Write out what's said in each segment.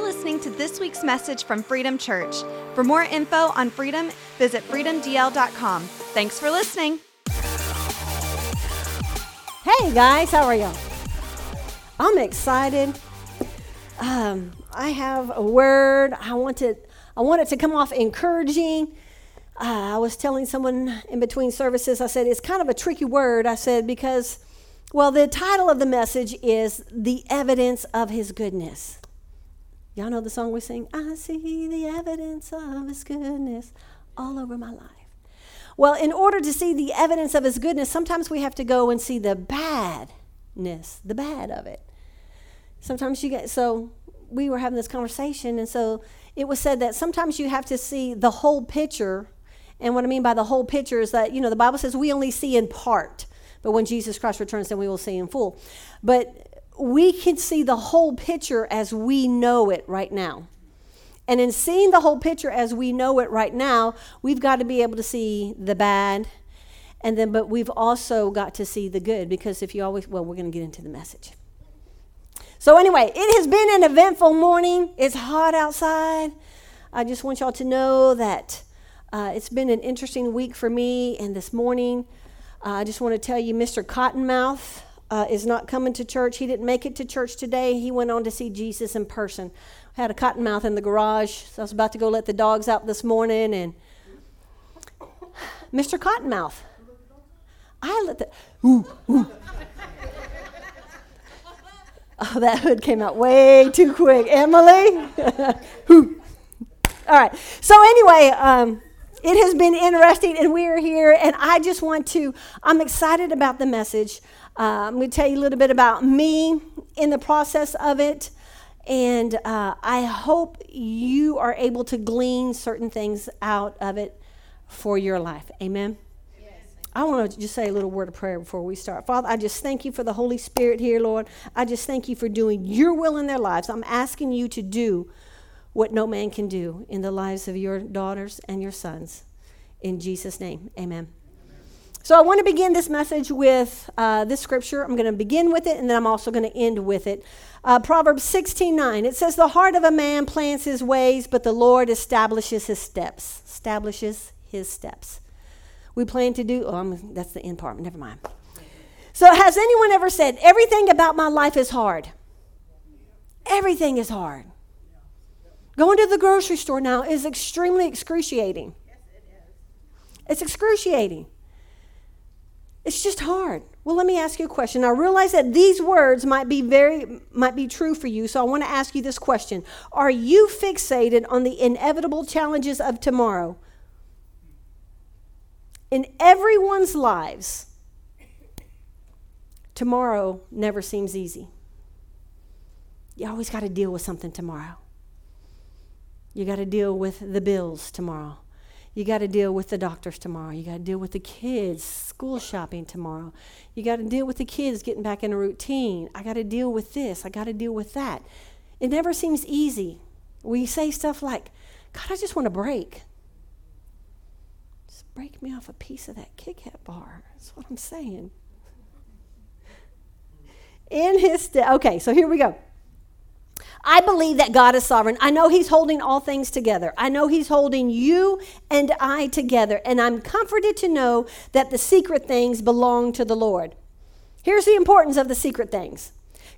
You're listening to this week's message from Freedom Church. For more info on freedom, visit freedomdl.com. Thanks for listening. Hey guys, how are you? I'm excited. Um, I have a word. I want it. I want it to come off encouraging. Uh, I was telling someone in between services. I said it's kind of a tricky word. I said because, well, the title of the message is "The Evidence of His Goodness." Y'all know the song we sing? I see the evidence of His goodness all over my life. Well, in order to see the evidence of His goodness, sometimes we have to go and see the badness, the bad of it. Sometimes you get so we were having this conversation, and so it was said that sometimes you have to see the whole picture. And what I mean by the whole picture is that, you know, the Bible says we only see in part, but when Jesus Christ returns, then we will see in full. But we can see the whole picture as we know it right now. And in seeing the whole picture as we know it right now, we've got to be able to see the bad. And then, but we've also got to see the good because if you always, well, we're going to get into the message. So, anyway, it has been an eventful morning. It's hot outside. I just want y'all to know that uh, it's been an interesting week for me. And this morning, uh, I just want to tell you, Mr. Cottonmouth uh, is not coming to church. He didn't make it to church today. He went on to see Jesus in person. I had a cottonmouth in the garage, so I was about to go let the dogs out this morning. And Mr. Cottonmouth, I let the. Ooh, ooh. Oh, that hood came out way too quick. Emily? All right. So, anyway, um, it has been interesting, and we are here, and I just want to, I'm excited about the message. Uh, I'm going to tell you a little bit about me in the process of it, and uh, I hope you are able to glean certain things out of it for your life. Amen. I want to just say a little word of prayer before we start. Father, I just thank you for the Holy Spirit here, Lord. I just thank you for doing your will in their lives. I'm asking you to do what no man can do in the lives of your daughters and your sons. In Jesus' name, amen. So I want to begin this message with uh, this scripture. I'm going to begin with it, and then I'm also going to end with it. Uh, Proverbs 16 9. It says, The heart of a man plans his ways, but the Lord establishes his steps. Establishes his steps we plan to do. Oh, I'm, that's the end part. Never mind. So, has anyone ever said, everything about my life is hard? Everything is hard. Going to the grocery store now is extremely excruciating. It's excruciating. It's just hard. Well, let me ask you a question. I realize that these words might be very might be true for you, so I want to ask you this question. Are you fixated on the inevitable challenges of tomorrow? in everyone's lives, tomorrow never seems easy. You always got to deal with something tomorrow. You got to deal with the bills tomorrow. You got to deal with the doctors tomorrow. You got to deal with the kids, school shopping tomorrow. You got to deal with the kids getting back in a routine. I got to deal with this. I got to deal with that. It never seems easy. We say stuff like, God, I just want to break Just break me off a piece of that Kit Kat bar. That's what I'm saying. In his okay, so here we go. I believe that God is sovereign. I know He's holding all things together. I know He's holding you and I together. And I'm comforted to know that the secret things belong to the Lord. Here's the importance of the secret things.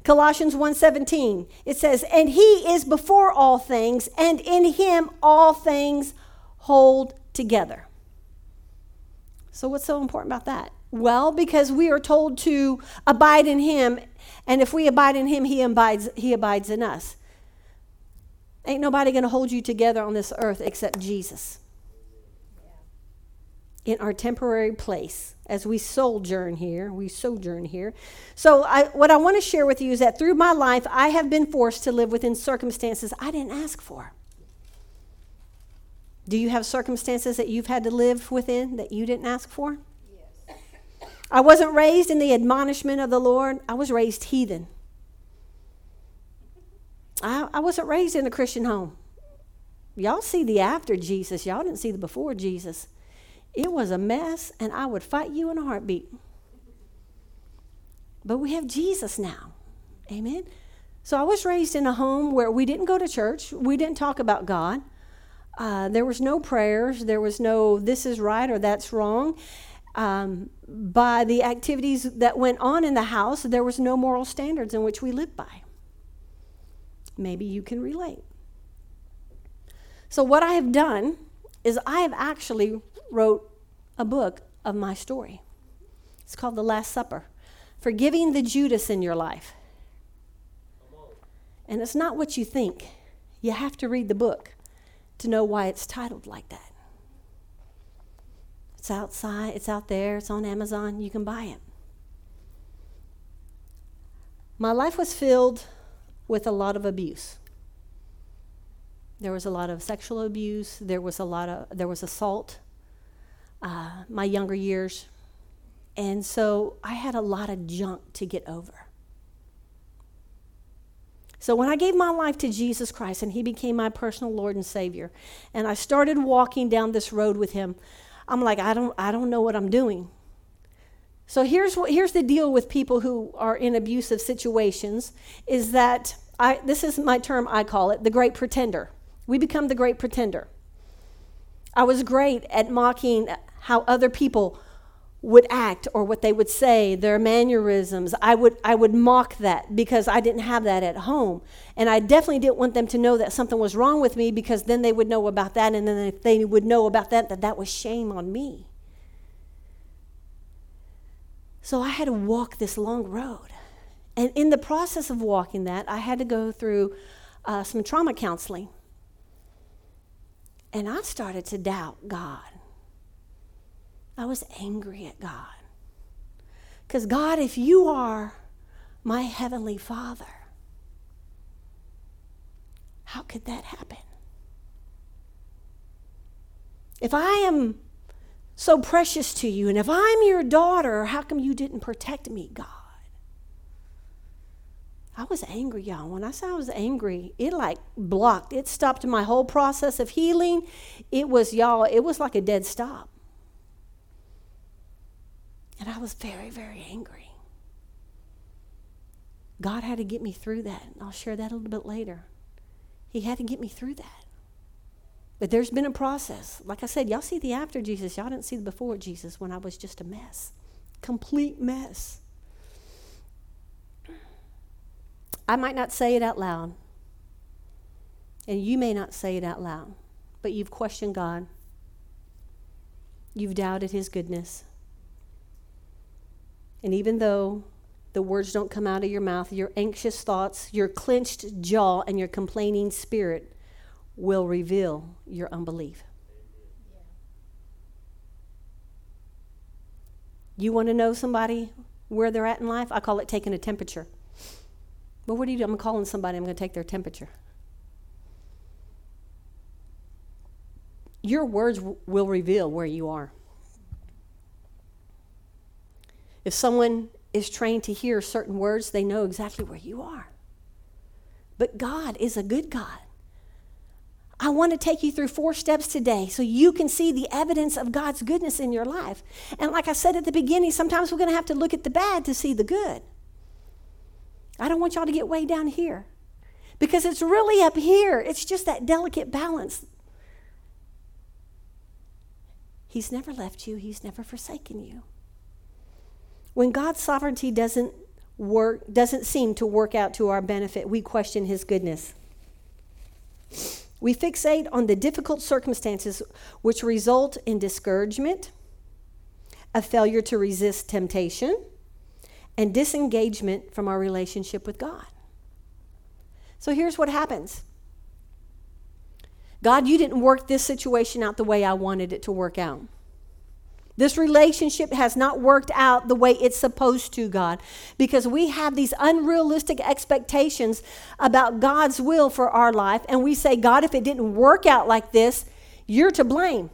Colossians 1:17. It says, "And he is before all things, and in him all things hold together." So, what's so important about that? Well, because we are told to abide in Him, and if we abide in Him, He abides, he abides in us. Ain't nobody going to hold you together on this earth except Jesus. In our temporary place, as we sojourn here, we sojourn here. So, I, what I want to share with you is that through my life, I have been forced to live within circumstances I didn't ask for. Do you have circumstances that you've had to live within that you didn't ask for? I wasn't raised in the admonishment of the Lord, I was raised heathen. I, I wasn't raised in a Christian home. Y'all see the after Jesus, y'all didn't see the before Jesus. It was a mess, and I would fight you in a heartbeat. But we have Jesus now. Amen. So I was raised in a home where we didn't go to church, we didn't talk about God. Uh, there was no prayers, there was no this is right or that's wrong. Um, by the activities that went on in the house, there was no moral standards in which we lived by. Maybe you can relate. So what I have done is I have actually wrote a book of my story. It's called The Last Supper. Forgiving the Judas in your life. And it's not what you think. You have to read the book to know why it's titled like that. It's outside, it's out there, it's on Amazon, you can buy it. My life was filled with a lot of abuse. There was a lot of sexual abuse, there was a lot of there was assault. Uh, my younger years. And so I had a lot of junk to get over. So when I gave my life to Jesus Christ and he became my personal Lord and Savior, and I started walking down this road with him, I'm like, I don't, I don't know what I'm doing. So here's what, here's the deal with people who are in abusive situations is that I, this is my term I call it the great pretender. We become the great pretender. I was great at mocking how other people would act or what they would say, their mannerisms. I would, I would mock that because I didn't have that at home. And I definitely didn't want them to know that something was wrong with me because then they would know about that. And then if they would know about that, that that was shame on me. So I had to walk this long road. And in the process of walking that, I had to go through uh, some trauma counseling. And I started to doubt God. I was angry at God. Because, God, if you are my heavenly Father, how could that happen? If I am so precious to you, and if I'm your daughter, how come you didn't protect me, God? I was angry, y'all. When I say I was angry, it like blocked. It stopped my whole process of healing. It was, y'all, it was like a dead stop. And I was very, very angry. God had to get me through that. And I'll share that a little bit later. He had to get me through that. But there's been a process. Like I said, y'all see the after Jesus. Y'all didn't see the before Jesus when I was just a mess. Complete mess. I might not say it out loud. And you may not say it out loud. But you've questioned God. You've doubted his goodness. And even though the words don't come out of your mouth, your anxious thoughts, your clenched jaw, and your complaining spirit will reveal your unbelief. You want to know somebody where they're at in life? I call it taking a temperature. But what do you do? I'm calling somebody, I'm going to take their temperature. Your words w- will reveal where you are. If someone is trained to hear certain words, they know exactly where you are. But God is a good God. I want to take you through four steps today so you can see the evidence of God's goodness in your life. And like I said at the beginning, sometimes we're going to have to look at the bad to see the good. I don't want y'all to get way down here because it's really up here. It's just that delicate balance. He's never left you, He's never forsaken you. When God's sovereignty doesn't work, doesn't seem to work out to our benefit, we question his goodness. We fixate on the difficult circumstances which result in discouragement, a failure to resist temptation, and disengagement from our relationship with God. So here's what happens God, you didn't work this situation out the way I wanted it to work out. This relationship has not worked out the way it's supposed to, God, because we have these unrealistic expectations about God's will for our life. And we say, God, if it didn't work out like this, you're to blame.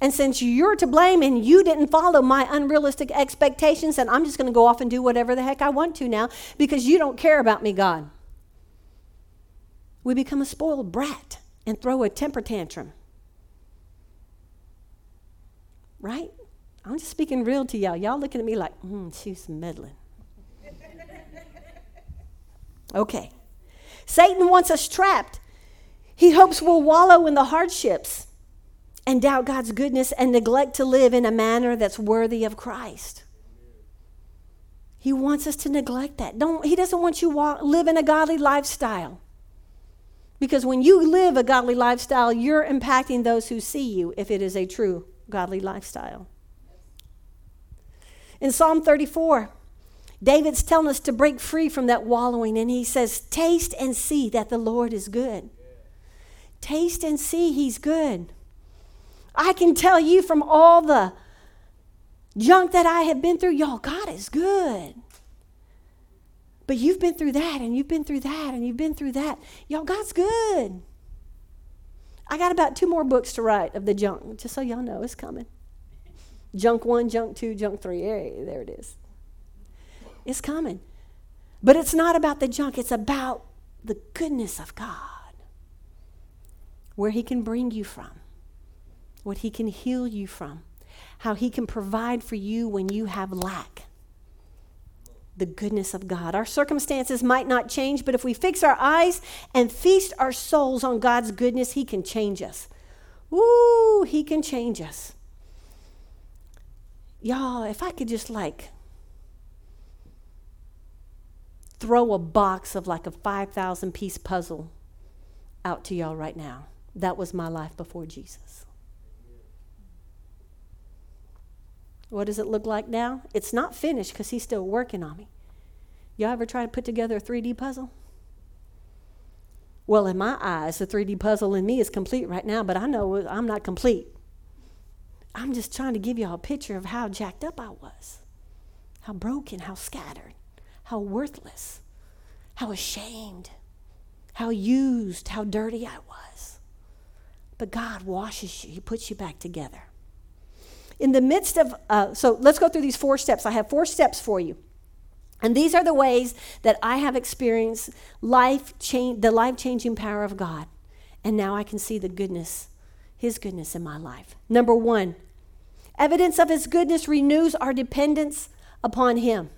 And since you're to blame and you didn't follow my unrealistic expectations, then I'm just going to go off and do whatever the heck I want to now because you don't care about me, God. We become a spoiled brat and throw a temper tantrum. Right? I'm just speaking real to y'all. Y'all looking at me like, hmm, she's meddling. okay. Satan wants us trapped. He hopes we'll wallow in the hardships and doubt God's goodness and neglect to live in a manner that's worthy of Christ. He wants us to neglect that. Don't, he doesn't want you to live in a godly lifestyle. Because when you live a godly lifestyle, you're impacting those who see you if it is a true godly lifestyle. In Psalm 34, David's telling us to break free from that wallowing, and he says, Taste and see that the Lord is good. Taste and see he's good. I can tell you from all the junk that I have been through, y'all, God is good. But you've been through that, and you've been through that, and you've been through that. Y'all, God's good. I got about two more books to write of the junk, just so y'all know it's coming. Junk one, junk two, junk three. Hey, there it is. It's coming. But it's not about the junk, it's about the goodness of God. Where He can bring you from, what He can heal you from, how He can provide for you when you have lack the goodness of God. Our circumstances might not change, but if we fix our eyes and feast our souls on God's goodness, He can change us. Ooh, He can change us. Y'all, if I could just like throw a box of like a 5,000 piece puzzle out to y'all right now, that was my life before Jesus. What does it look like now? It's not finished because he's still working on me. Y'all ever try to put together a 3D puzzle? Well, in my eyes, the 3D puzzle in me is complete right now, but I know I'm not complete. I'm just trying to give y'all a picture of how jacked up I was, how broken, how scattered, how worthless, how ashamed, how used, how dirty I was. But God washes you, He puts you back together in the midst of, uh, so let's go through these four steps. I have four steps for you. And these are the ways that I have experienced life change, the life changing power of God. And now I can see the goodness, His goodness in my life. Number one, evidence of His goodness renews our dependence upon Him.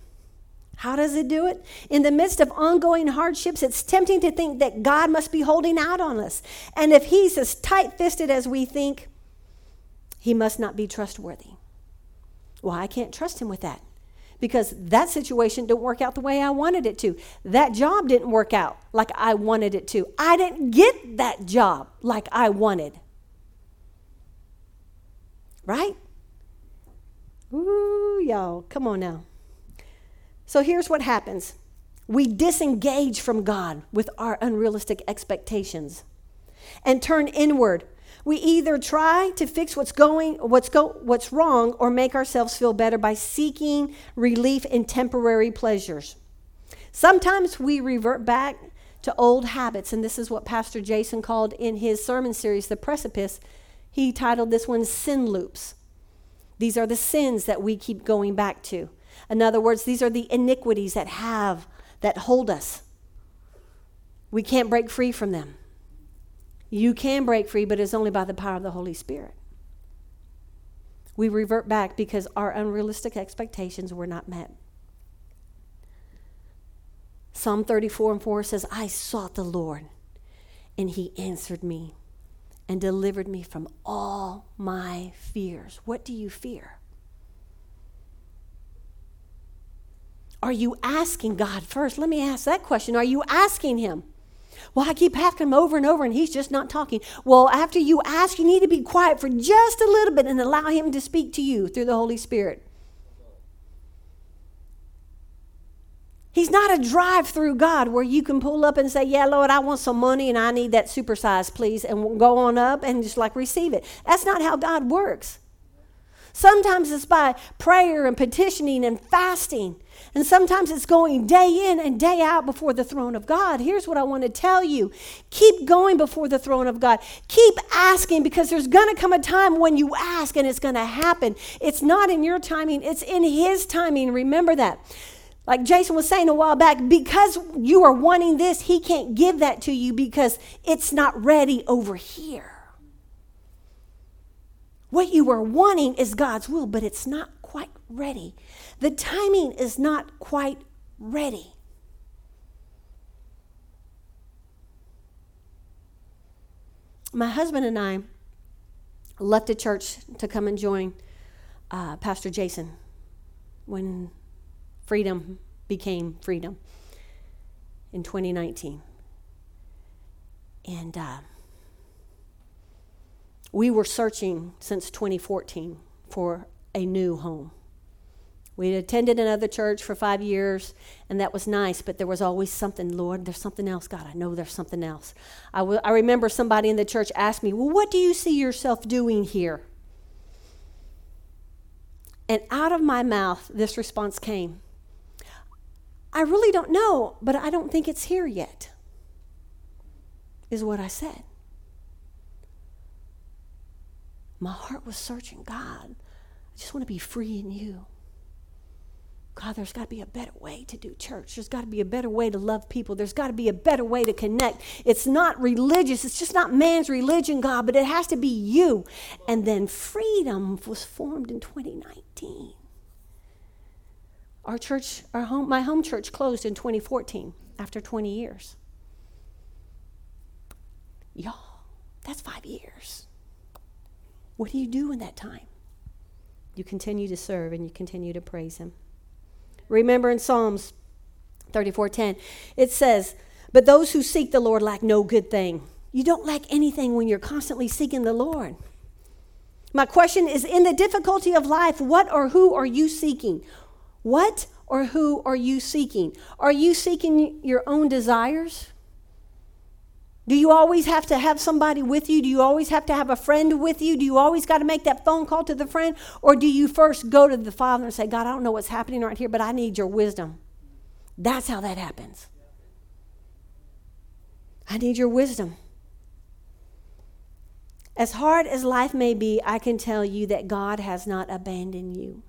How does it do it? In the midst of ongoing hardships, it's tempting to think that God must be holding out on us. And if He's as tight fisted as we think, he must not be trustworthy. Well, I can't trust him with that because that situation didn't work out the way I wanted it to. That job didn't work out like I wanted it to. I didn't get that job like I wanted. Right? Ooh, y'all, come on now. So here's what happens we disengage from God with our unrealistic expectations and turn inward we either try to fix what's going what's go what's wrong or make ourselves feel better by seeking relief in temporary pleasures. Sometimes we revert back to old habits and this is what Pastor Jason called in his sermon series The Precipice. He titled this one Sin Loops. These are the sins that we keep going back to. In other words, these are the iniquities that have that hold us. We can't break free from them. You can break free, but it's only by the power of the Holy Spirit. We revert back because our unrealistic expectations were not met. Psalm 34 and 4 says, I sought the Lord, and he answered me and delivered me from all my fears. What do you fear? Are you asking God first? Let me ask that question. Are you asking Him? Well, I keep asking him over and over, and he's just not talking. Well, after you ask, you need to be quiet for just a little bit and allow him to speak to you through the Holy Spirit. He's not a drive through God where you can pull up and say, Yeah, Lord, I want some money and I need that supersize, please, and go on up and just like receive it. That's not how God works. Sometimes it's by prayer and petitioning and fasting. And sometimes it's going day in and day out before the throne of God. Here's what I want to tell you keep going before the throne of God. Keep asking because there's going to come a time when you ask and it's going to happen. It's not in your timing, it's in His timing. Remember that. Like Jason was saying a while back, because you are wanting this, He can't give that to you because it's not ready over here. What you are wanting is God's will, but it's not quite ready. The timing is not quite ready. my husband and I left the church to come and join uh, Pastor Jason when freedom became freedom in 2019. And uh, we were searching since 2014 for a new home. We had attended another church for five years, and that was nice, but there was always something, Lord, there's something else. God, I know there's something else. I, w- I remember somebody in the church asked me, Well, what do you see yourself doing here? And out of my mouth, this response came I really don't know, but I don't think it's here yet, is what I said. My heart was searching God. I just want to be free in you. God, there's got to be a better way to do church. There's got to be a better way to love people. There's got to be a better way to connect. It's not religious. It's just not man's religion, God, but it has to be you. And then freedom was formed in 2019. Our church, our home, my home church closed in 2014 after 20 years. Y'all, that's five years. What do you do in that time? You continue to serve and you continue to praise Him. Remember in Psalms 34:10, it says, "But those who seek the Lord lack no good thing." You don't lack anything when you're constantly seeking the Lord. My question is in the difficulty of life, what or who are you seeking? What or who are you seeking? Are you seeking your own desires? Do you always have to have somebody with you? Do you always have to have a friend with you? Do you always got to make that phone call to the friend? Or do you first go to the Father and say, God, I don't know what's happening right here, but I need your wisdom? That's how that happens. I need your wisdom. As hard as life may be, I can tell you that God has not abandoned you.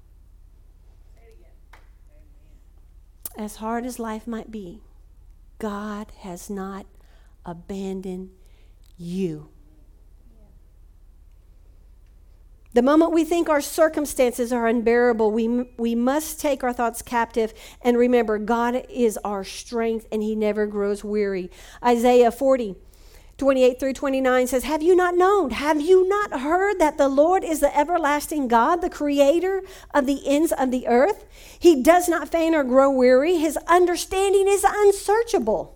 As hard as life might be, God has not abandoned you. The moment we think our circumstances are unbearable, we, we must take our thoughts captive and remember God is our strength and He never grows weary. Isaiah 40, 28 through 29 says, Have you not known? Have you not heard that the Lord is the everlasting God, the creator of the ends of the earth? He does not faint or grow weary, His understanding is unsearchable.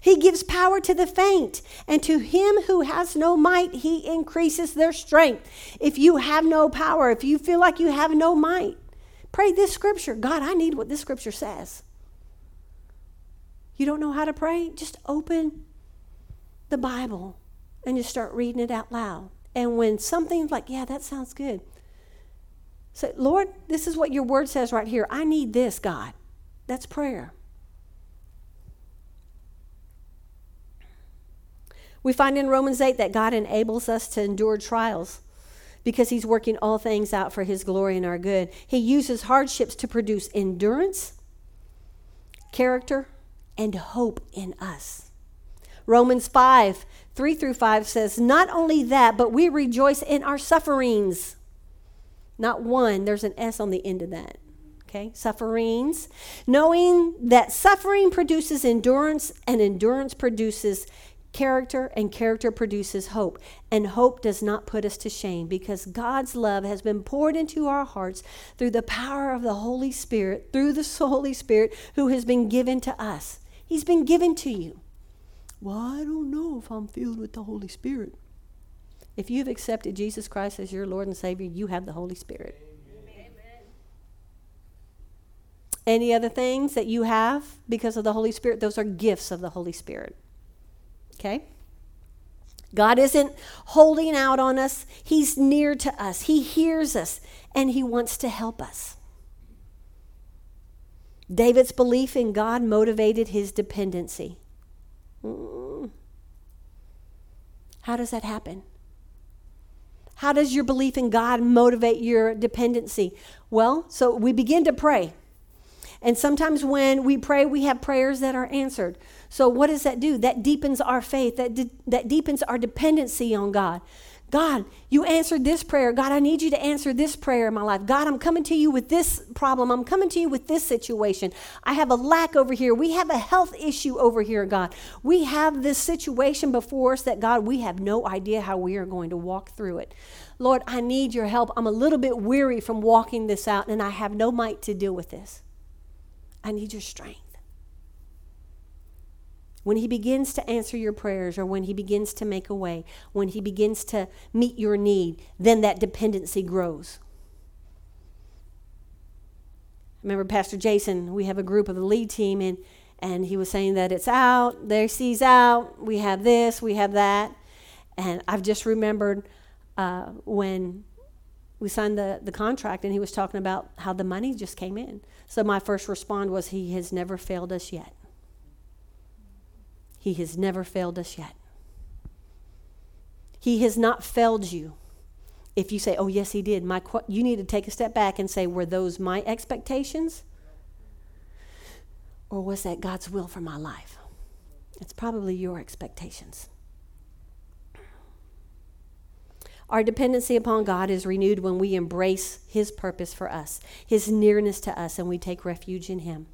He gives power to the faint, and to him who has no might, he increases their strength. If you have no power, if you feel like you have no might, pray this scripture God, I need what this scripture says. You don't know how to pray? Just open the Bible and just start reading it out loud. And when something's like, yeah, that sounds good, say, Lord, this is what your word says right here. I need this, God. That's prayer. We find in Romans 8 that God enables us to endure trials because he's working all things out for his glory and our good. He uses hardships to produce endurance, character, and hope in us. Romans 5 3 through 5 says, Not only that, but we rejoice in our sufferings. Not one, there's an S on the end of that. Okay, sufferings. Knowing that suffering produces endurance, and endurance produces character, and character produces hope. And hope does not put us to shame because God's love has been poured into our hearts through the power of the Holy Spirit, through the Holy Spirit who has been given to us. He's been given to you. Well, I don't know if I'm filled with the Holy Spirit. If you've accepted Jesus Christ as your Lord and Savior, you have the Holy Spirit. Amen. Any other things that you have because of the Holy Spirit, those are gifts of the Holy Spirit. Okay? God isn't holding out on us, He's near to us. He hears us, and He wants to help us. David's belief in God motivated his dependency. How does that happen? How does your belief in God motivate your dependency? Well, so we begin to pray. And sometimes when we pray, we have prayers that are answered. So, what does that do? That deepens our faith, that, de- that deepens our dependency on God. God, you answered this prayer. God, I need you to answer this prayer in my life. God, I'm coming to you with this problem. I'm coming to you with this situation. I have a lack over here. We have a health issue over here, God. We have this situation before us that, God, we have no idea how we are going to walk through it. Lord, I need your help. I'm a little bit weary from walking this out, and I have no might to deal with this. I need your strength when He begins to answer your prayers or when He begins to make a way, when He begins to meet your need, then that dependency grows. Remember, Pastor Jason, we have a group of the lead team, and, and he was saying that it's out, their sees out, we have this, we have that. And I've just remembered uh, when we signed the, the contract and he was talking about how the money just came in. So my first respond was, He has never failed us yet. He has never failed us yet. He has not failed you. If you say, "Oh yes, he did," my you need to take a step back and say, "Were those my expectations, or was that God's will for my life?" It's probably your expectations. Our dependency upon God is renewed when we embrace His purpose for us, His nearness to us, and we take refuge in Him.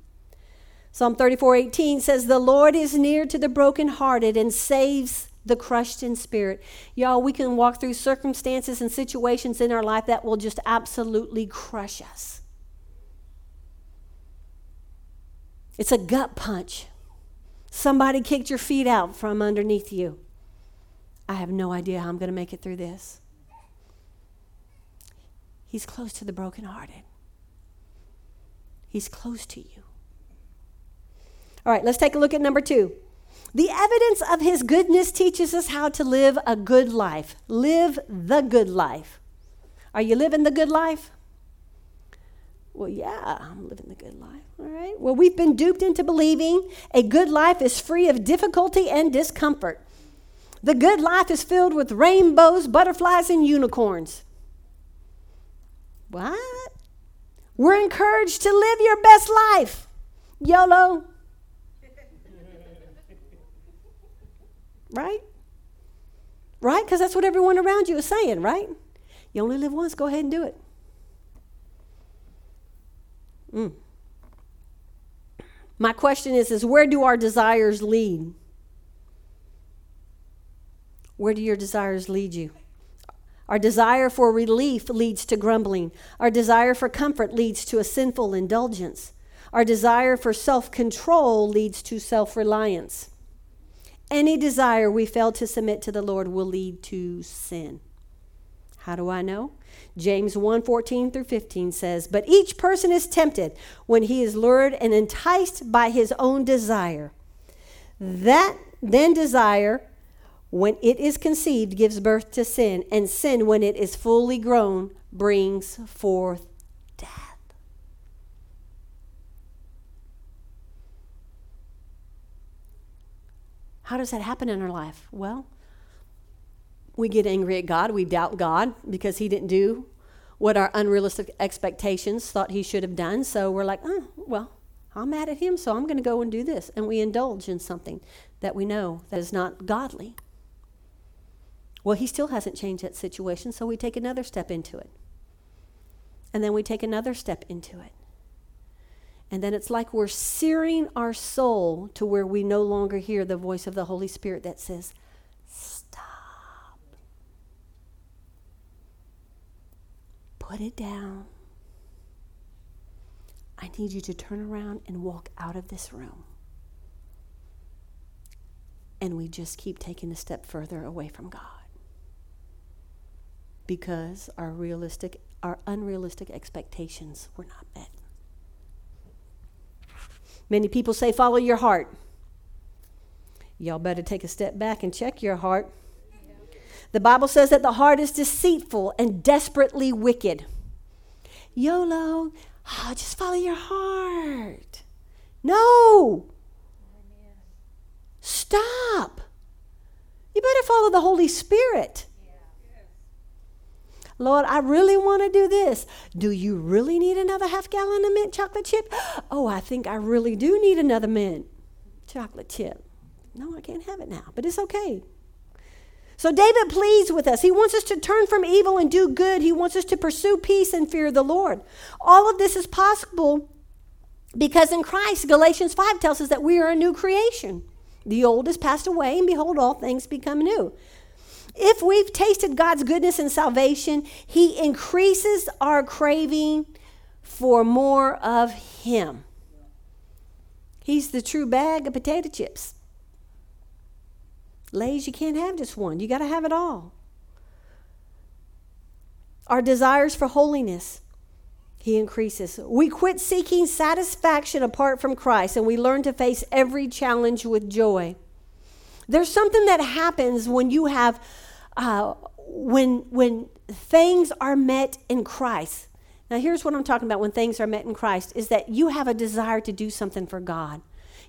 Psalm 34:18 says, The Lord is near to the brokenhearted and saves the crushed in spirit. Y'all, we can walk through circumstances and situations in our life that will just absolutely crush us. It's a gut punch. Somebody kicked your feet out from underneath you. I have no idea how I'm going to make it through this. He's close to the brokenhearted. He's close to you. All right, let's take a look at number two. The evidence of his goodness teaches us how to live a good life. Live the good life. Are you living the good life? Well, yeah, I'm living the good life. All right. Well, we've been duped into believing a good life is free of difficulty and discomfort. The good life is filled with rainbows, butterflies, and unicorns. What? We're encouraged to live your best life. YOLO. Right? Right? Because that's what everyone around you is saying, right? You only live once, go ahead and do it. Mm. My question is, is where do our desires lead? Where do your desires lead you? Our desire for relief leads to grumbling. Our desire for comfort leads to a sinful indulgence. Our desire for self control leads to self reliance. Any desire we fail to submit to the Lord will lead to sin. How do I know? James 1 14 through 15 says, But each person is tempted when he is lured and enticed by his own desire. That then desire, when it is conceived, gives birth to sin, and sin, when it is fully grown, brings forth How does that happen in our life? Well, we get angry at God. We doubt God because He didn't do what our unrealistic expectations thought He should have done. So we're like, oh, well, I'm mad at Him, so I'm going to go and do this. And we indulge in something that we know that is not godly. Well, He still hasn't changed that situation, so we take another step into it. And then we take another step into it. And then it's like we're searing our soul to where we no longer hear the voice of the Holy Spirit that says, Stop. Put it down. I need you to turn around and walk out of this room. And we just keep taking a step further away from God. Because our realistic our unrealistic expectations were not met. Many people say, follow your heart. Y'all better take a step back and check your heart. The Bible says that the heart is deceitful and desperately wicked. YOLO, oh, just follow your heart. No. Stop. You better follow the Holy Spirit. Lord, I really want to do this. Do you really need another half gallon of mint chocolate chip? Oh, I think I really do need another mint chocolate chip. No, I can't have it now, but it's okay. So David pleads with us. He wants us to turn from evil and do good. He wants us to pursue peace and fear the Lord. All of this is possible because in Christ, Galatians 5 tells us that we are a new creation. The old has passed away, and behold, all things become new. If we've tasted God's goodness and salvation, He increases our craving for more of Him. He's the true bag of potato chips. Lays, you can't have just one, you got to have it all. Our desires for holiness, He increases. We quit seeking satisfaction apart from Christ and we learn to face every challenge with joy. There's something that happens when you have uh, when when things are met in Christ. Now, here's what I'm talking about when things are met in Christ is that you have a desire to do something for God.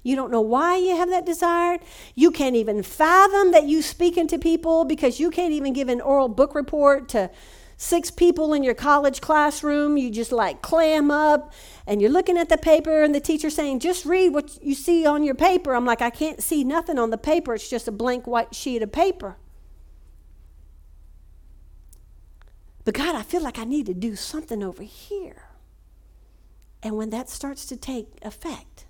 You don't know why you have that desire. You can't even fathom that you speaking to people because you can't even give an oral book report to six people in your college classroom. You just like clam up and you're looking at the paper and the teacher saying, just read what you see on your paper. I'm like, I can't see nothing on the paper. It's just a blank white sheet of paper. But God, I feel like I need to do something over here. And when that starts to take effect,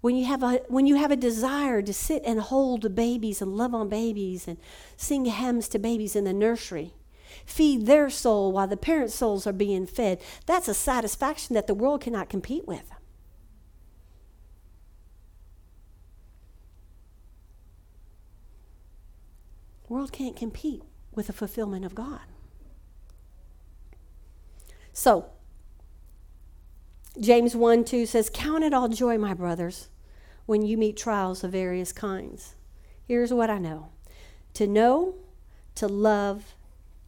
when you have a when you have a desire to sit and hold babies and love on babies and sing hymns to babies in the nursery, feed their soul while the parents' souls are being fed, that's a satisfaction that the world cannot compete with. The world can't compete with the fulfillment of God. So, James 1 2 says, Count it all joy, my brothers, when you meet trials of various kinds. Here's what I know to know, to love,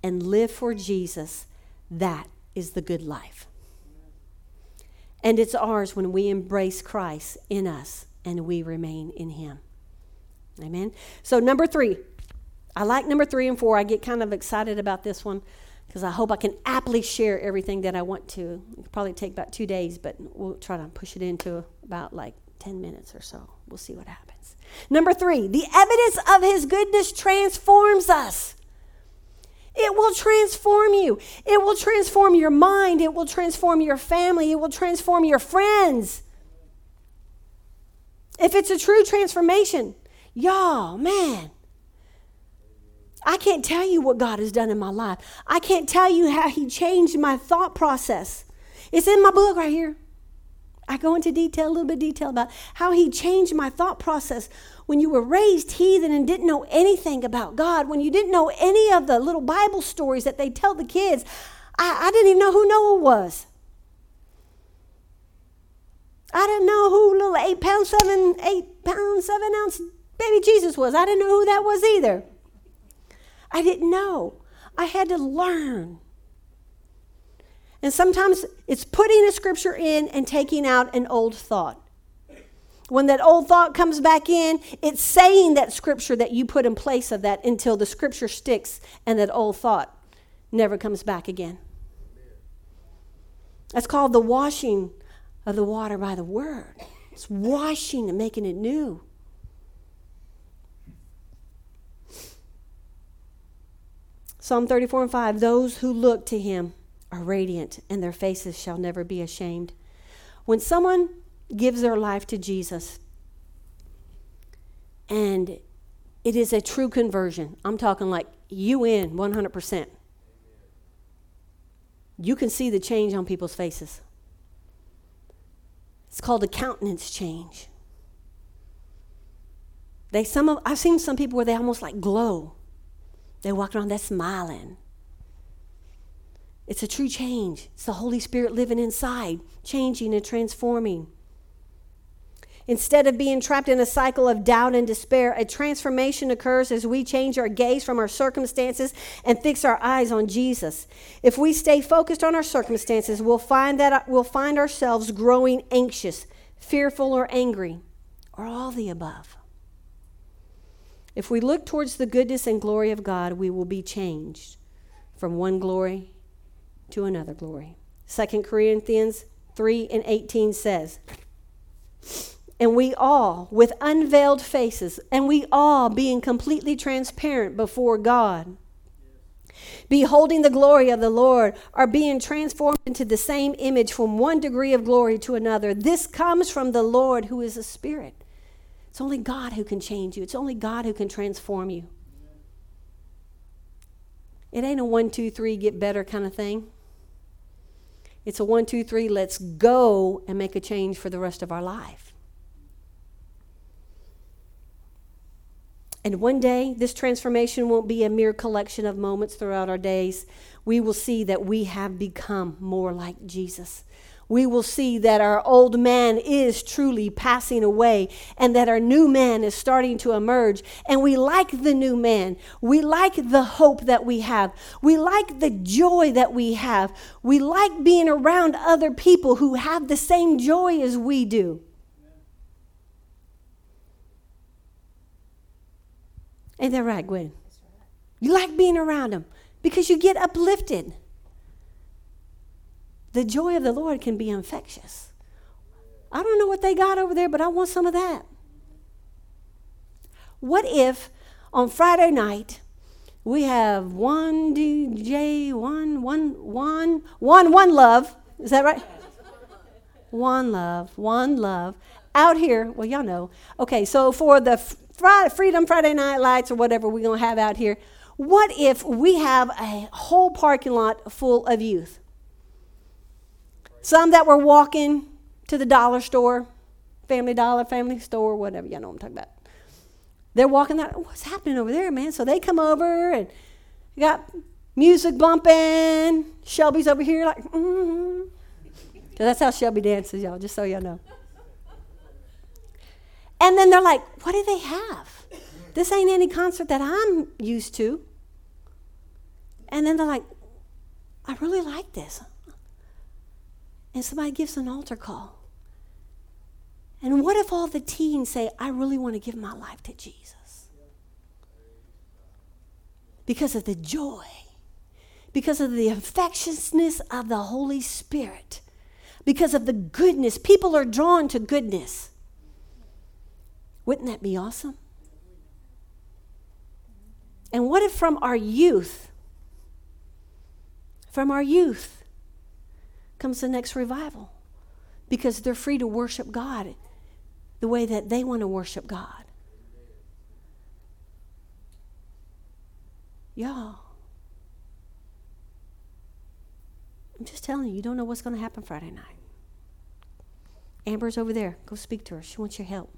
and live for Jesus, that is the good life. And it's ours when we embrace Christ in us and we remain in Him. Amen. So, number three, I like number three and four. I get kind of excited about this one because I hope I can aptly share everything that I want to. It'll probably take about two days, but we'll try to push it into about like 10 minutes or so. We'll see what happens. Number three, the evidence of his goodness transforms us. It will transform you. It will transform your mind. It will transform your family. It will transform your friends. If it's a true transformation, y'all, man, I can't tell you what God has done in my life. I can't tell you how He changed my thought process. It's in my book right here. I go into detail, a little bit of detail about how He changed my thought process. When you were raised heathen and didn't know anything about God, when you didn't know any of the little Bible stories that they tell the kids, I, I didn't even know who Noah was. I didn't know who little eight pound, seven, eight pound, seven ounce baby Jesus was. I didn't know who that was either. I didn't know. I had to learn. And sometimes it's putting a scripture in and taking out an old thought. When that old thought comes back in, it's saying that scripture that you put in place of that until the scripture sticks and that old thought never comes back again. That's called the washing of the water by the word. It's washing and making it new. Psalm 34 and 5 Those who look to him are radiant, and their faces shall never be ashamed. When someone gives their life to Jesus, and it is a true conversion, I'm talking like you in 100%. You can see the change on people's faces. It's called a countenance change. They some of I've seen some people where they almost like glow. They walk around, they're smiling. It's a true change. It's the Holy Spirit living inside, changing and transforming. Instead of being trapped in a cycle of doubt and despair, a transformation occurs as we change our gaze from our circumstances and fix our eyes on Jesus. If we stay focused on our circumstances, we'll find that we'll find ourselves growing anxious, fearful or angry, or all the above. If we look towards the goodness and glory of God, we will be changed from one glory to another glory. 2 Corinthians 3 and 18 says, and we all, with unveiled faces, and we all being completely transparent before God, beholding the glory of the Lord, are being transformed into the same image from one degree of glory to another. This comes from the Lord who is a spirit. It's only God who can change you, it's only God who can transform you. It ain't a one, two, three, get better kind of thing. It's a one, two, three, let's go and make a change for the rest of our life. And one day, this transformation won't be a mere collection of moments throughout our days. We will see that we have become more like Jesus. We will see that our old man is truly passing away and that our new man is starting to emerge. And we like the new man. We like the hope that we have. We like the joy that we have. We like being around other people who have the same joy as we do. Ain't that right, Gwen? You like being around them because you get uplifted. The joy of the Lord can be infectious. I don't know what they got over there, but I want some of that. What if on Friday night we have one DJ, one, one, one, one, one love? Is that right? one love, one love out here. Well, y'all know. Okay, so for the Freedom Friday Night Lights or whatever we're going to have out here, what if we have a whole parking lot full of youth? Some that were walking to the dollar store, family dollar, family store, whatever, Y'all know what I'm talking about. They're walking that, what's happening over there, man? So they come over and got music bumping. Shelby's over here like, mm-hmm. that's how Shelby dances, y'all, just so y'all know. And then they're like, what do they have? This ain't any concert that I'm used to. And then they're like, I really like this. And somebody gives an altar call. And what if all the teens say, I really want to give my life to Jesus? Because of the joy, because of the infectiousness of the Holy Spirit, because of the goodness. People are drawn to goodness. Wouldn't that be awesome? And what if from our youth, from our youth, comes the next revival? Because they're free to worship God the way that they want to worship God. Y'all, I'm just telling you, you don't know what's going to happen Friday night. Amber's over there. Go speak to her. She wants your help.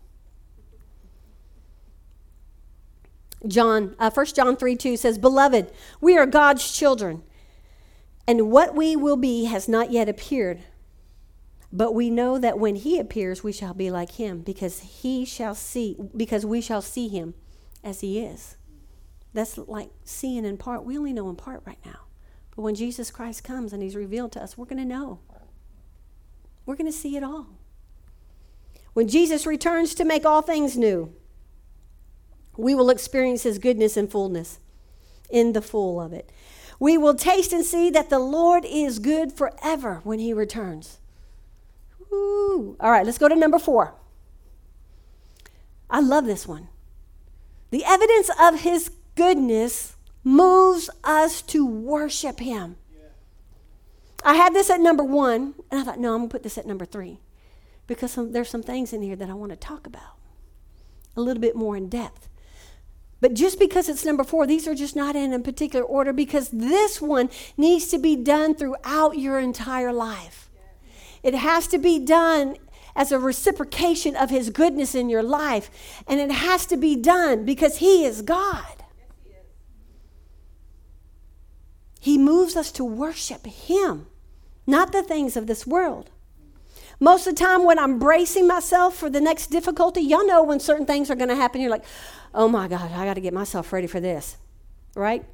John, uh, 1 John 3 2 says, Beloved, we are God's children, and what we will be has not yet appeared. But we know that when he appears, we shall be like him, because he shall see, because we shall see him as he is. That's like seeing in part. We only know in part right now. But when Jesus Christ comes and he's revealed to us, we're going to know. We're going to see it all. When Jesus returns to make all things new, we will experience his goodness and fullness in the full of it. We will taste and see that the Lord is good forever when he returns. All right, let's go to number four. I love this one. The evidence of his goodness moves us to worship him. I had this at number one, and I thought, no, I'm going to put this at number three because some, there's some things in here that I want to talk about a little bit more in depth. But just because it's number four, these are just not in a particular order because this one needs to be done throughout your entire life. It has to be done as a reciprocation of His goodness in your life. And it has to be done because He is God. He moves us to worship Him, not the things of this world. Most of the time, when I'm bracing myself for the next difficulty, y'all know when certain things are going to happen, you're like, oh my God, I got to get myself ready for this, right?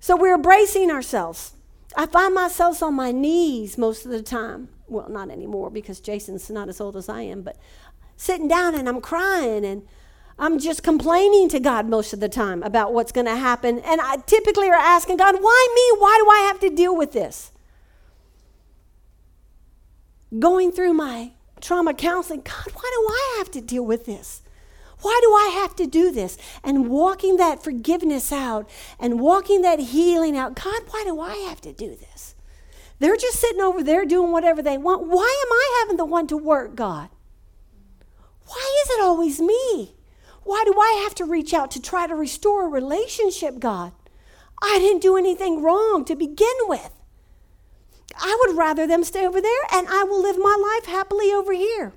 So we're bracing ourselves. I find myself on my knees most of the time. Well, not anymore because Jason's not as old as I am, but sitting down and I'm crying and I'm just complaining to God most of the time about what's going to happen. And I typically are asking God, why me? Why do I have to deal with this? Going through my trauma counseling. God, why do I have to deal with this? Why do I have to do this? And walking that forgiveness out and walking that healing out. God, why do I have to do this? They're just sitting over there doing whatever they want. Why am I having the one to work, God? Why is it always me? Why do I have to reach out to try to restore a relationship, God? I didn't do anything wrong to begin with. I would rather them stay over there and I will live my life happily over here.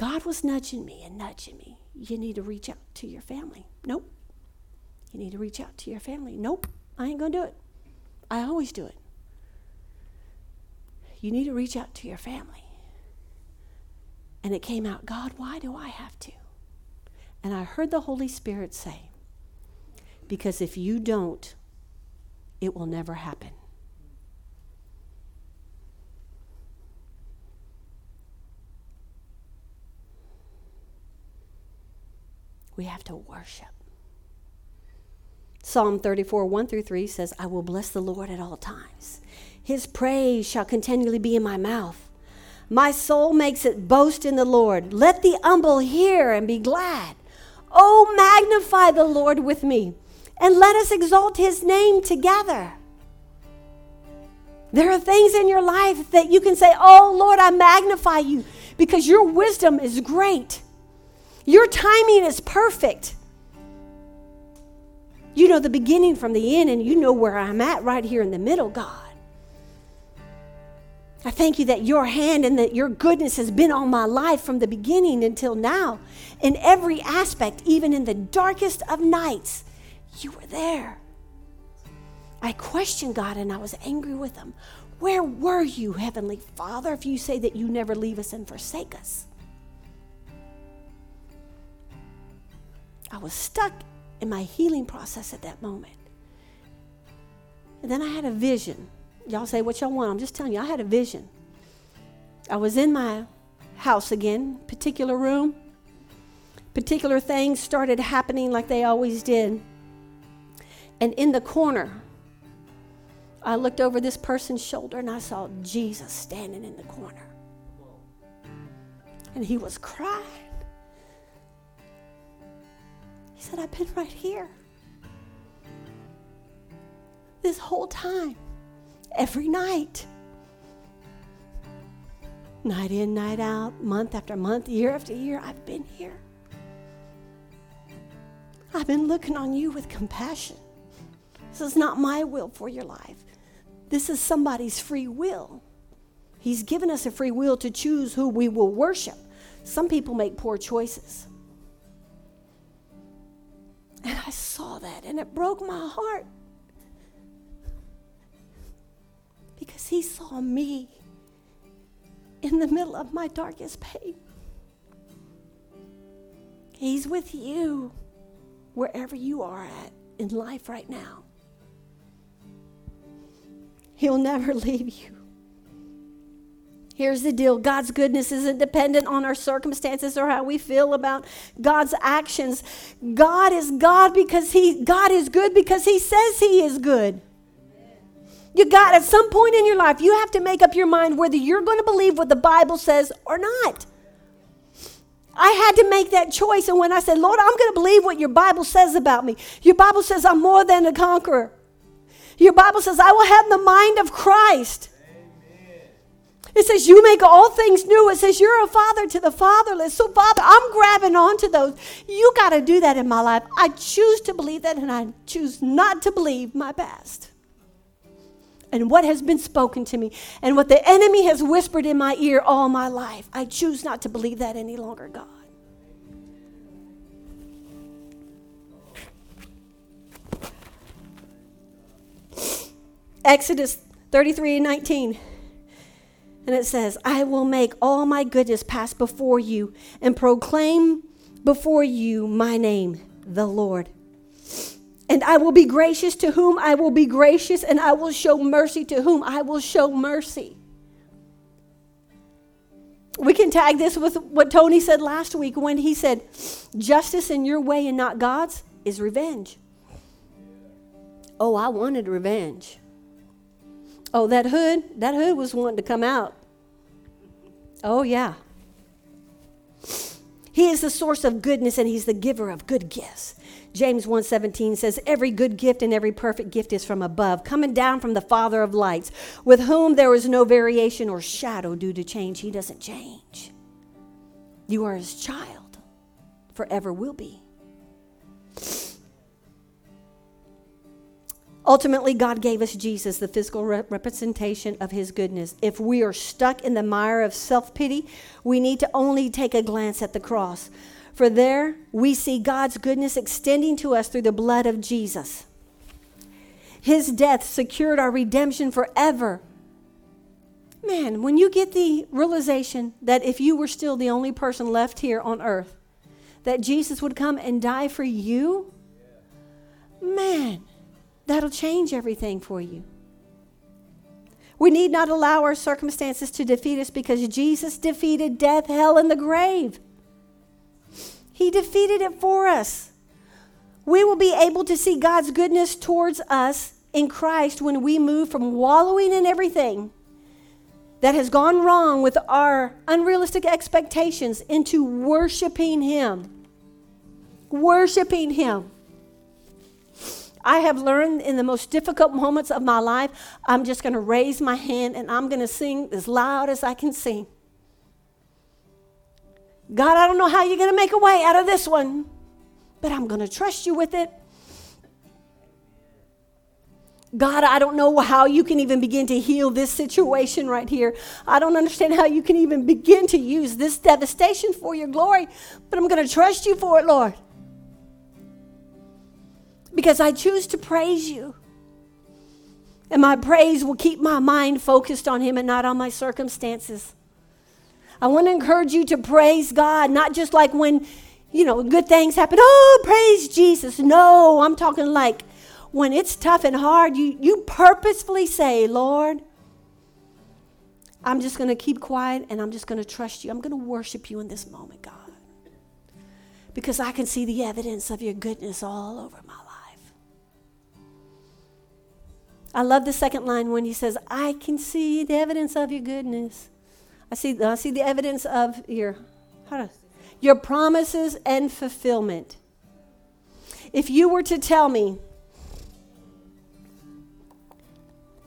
God was nudging me and nudging me. You need to reach out to your family. Nope. You need to reach out to your family. Nope. I ain't going to do it. I always do it. You need to reach out to your family. And it came out, God, why do I have to? And I heard the Holy Spirit say, because if you don't, it will never happen. We have to worship. Psalm 34, 1 through 3 says, I will bless the Lord at all times. His praise shall continually be in my mouth. My soul makes it boast in the Lord. Let the humble hear and be glad. Oh, magnify the Lord with me, and let us exalt his name together. There are things in your life that you can say, Oh, Lord, I magnify you because your wisdom is great. Your timing is perfect. You know the beginning from the end, and you know where I'm at right here in the middle, God. I thank you that your hand and that your goodness has been on my life from the beginning until now. In every aspect, even in the darkest of nights, you were there. I questioned God and I was angry with him. Where were you, Heavenly Father, if you say that you never leave us and forsake us? I was stuck in my healing process at that moment. And then I had a vision. Y'all say what y'all want. I'm just telling you, I had a vision. I was in my house again, particular room. Particular things started happening like they always did. And in the corner, I looked over this person's shoulder and I saw Jesus standing in the corner. And he was crying. He said, I've been right here. This whole time, every night. Night in, night out, month after month, year after year, I've been here. I've been looking on you with compassion. This is not my will for your life. This is somebody's free will. He's given us a free will to choose who we will worship. Some people make poor choices. And I saw that and it broke my heart. Because he saw me in the middle of my darkest pain. He's with you wherever you are at in life right now. He'll never leave you. Here's the deal God's goodness isn't dependent on our circumstances or how we feel about God's actions. God is God because He God is good because He says He is good. You got at some point in your life, you have to make up your mind whether you're going to believe what the Bible says or not. I had to make that choice. And when I said, Lord, I'm going to believe what your Bible says about me, your Bible says I'm more than a conqueror. Your Bible says I will have the mind of Christ. It says, You make all things new. It says, You're a father to the fatherless. So, Father, I'm grabbing onto those. You got to do that in my life. I choose to believe that, and I choose not to believe my past. And what has been spoken to me, and what the enemy has whispered in my ear all my life, I choose not to believe that any longer, God. Exodus 33 and 19. And it says, I will make all my goodness pass before you and proclaim before you my name, the Lord. And I will be gracious to whom I will be gracious, and I will show mercy to whom I will show mercy. We can tag this with what Tony said last week when he said, Justice in your way and not God's is revenge. Oh, I wanted revenge. Oh, that hood, that hood was wanting to come out. Oh, yeah. He is the source of goodness and he's the giver of good gifts. James 1:17 says every good gift and every perfect gift is from above, coming down from the Father of lights, with whom there is no variation or shadow due to change. He doesn't change. You are his child, forever will be. Ultimately, God gave us Jesus, the physical representation of his goodness. If we are stuck in the mire of self pity, we need to only take a glance at the cross. For there we see God's goodness extending to us through the blood of Jesus. His death secured our redemption forever. Man, when you get the realization that if you were still the only person left here on earth, that Jesus would come and die for you, man, that'll change everything for you. We need not allow our circumstances to defeat us because Jesus defeated death, hell, and the grave. He defeated it for us. We will be able to see God's goodness towards us in Christ when we move from wallowing in everything that has gone wrong with our unrealistic expectations into worshiping Him. Worshiping Him. I have learned in the most difficult moments of my life, I'm just going to raise my hand and I'm going to sing as loud as I can sing. God, I don't know how you're going to make a way out of this one, but I'm going to trust you with it. God, I don't know how you can even begin to heal this situation right here. I don't understand how you can even begin to use this devastation for your glory, but I'm going to trust you for it, Lord. Because I choose to praise you. And my praise will keep my mind focused on Him and not on my circumstances. I want to encourage you to praise God, not just like when, you know, good things happen. Oh, praise Jesus. No, I'm talking like when it's tough and hard, you, you purposefully say, Lord, I'm just going to keep quiet and I'm just going to trust you. I'm going to worship you in this moment, God. Because I can see the evidence of your goodness all over my I love the second line when he says, I can see the evidence of your goodness. I see, I see the evidence of your, your promises and fulfillment. If you were to tell me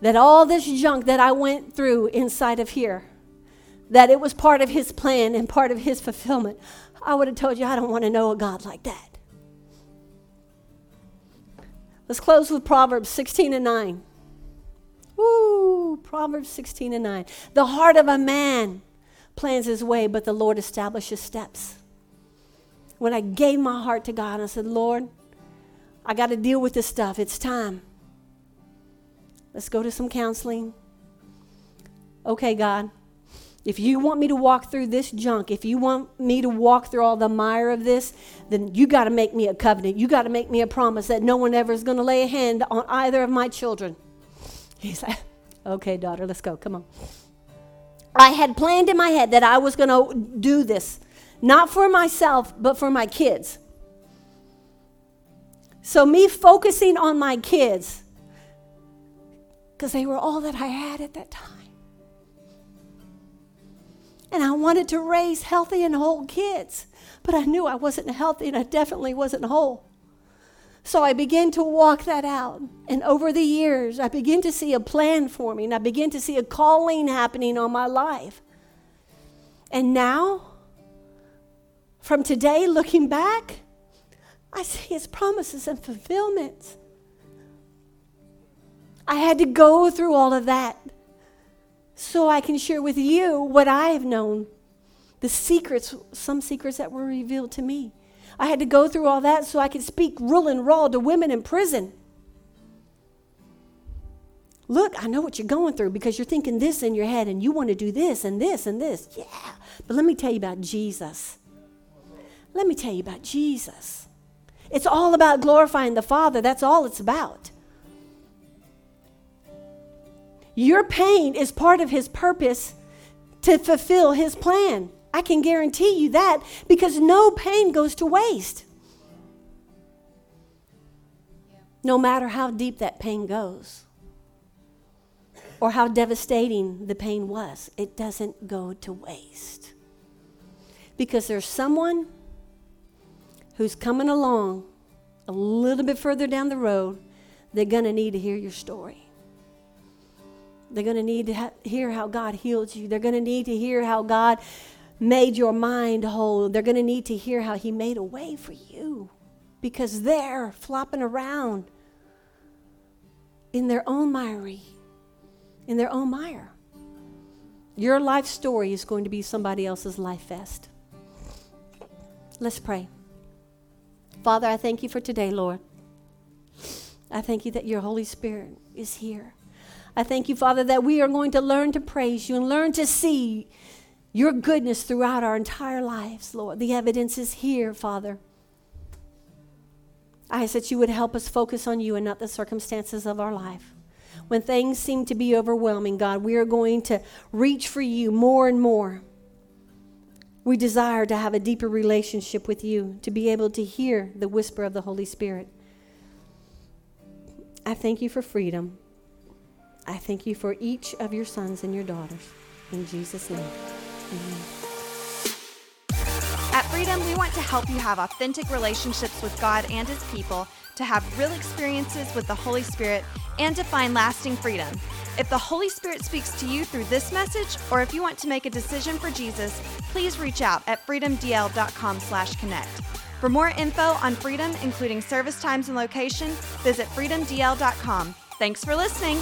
that all this junk that I went through inside of here, that it was part of his plan and part of his fulfillment, I would have told you I don't want to know a God like that. Let's close with Proverbs 16 and 9. Proverbs 16 and 9. The heart of a man plans his way, but the Lord establishes steps. When I gave my heart to God, I said, Lord, I got to deal with this stuff. It's time. Let's go to some counseling. Okay, God, if you want me to walk through this junk, if you want me to walk through all the mire of this, then you got to make me a covenant. You got to make me a promise that no one ever is going to lay a hand on either of my children. He's like, okay, daughter, let's go. Come on. I had planned in my head that I was going to do this, not for myself, but for my kids. So, me focusing on my kids, because they were all that I had at that time. And I wanted to raise healthy and whole kids, but I knew I wasn't healthy and I definitely wasn't whole. So I began to walk that out. And over the years, I began to see a plan for me and I began to see a calling happening on my life. And now, from today, looking back, I see his promises and fulfillments. I had to go through all of that so I can share with you what I have known the secrets, some secrets that were revealed to me. I had to go through all that so I could speak real and raw to women in prison. Look, I know what you're going through because you're thinking this in your head and you want to do this and this and this. Yeah. But let me tell you about Jesus. Let me tell you about Jesus. It's all about glorifying the Father. That's all it's about. Your pain is part of His purpose to fulfill His plan. I can guarantee you that because no pain goes to waste. No matter how deep that pain goes, or how devastating the pain was, it doesn't go to waste. Because there's someone who's coming along a little bit further down the road, they're going to need to hear your story. They're going to need to ha- hear how God healed you. They're going to need to hear how God made your mind whole. They're going to need to hear how He made a way for you because they're flopping around in their own miry, in their own mire. Your life story is going to be somebody else's life vest. Let's pray. Father, I thank you for today, Lord. I thank you that your Holy Spirit is here. I thank you, Father, that we are going to learn to praise you and learn to see your goodness throughout our entire lives, Lord. The evidence is here, Father. I ask that you would help us focus on you and not the circumstances of our life. When things seem to be overwhelming, God, we are going to reach for you more and more. We desire to have a deeper relationship with you, to be able to hear the whisper of the Holy Spirit. I thank you for freedom. I thank you for each of your sons and your daughters. In Jesus' name, amen. At Freedom, we want to help you have authentic relationships with God and His people, to have real experiences with the Holy Spirit, and to find lasting freedom. If the Holy Spirit speaks to you through this message, or if you want to make a decision for Jesus, please reach out at freedomdl.com/connect. For more info on Freedom, including service times and location, visit freedomdl.com. Thanks for listening.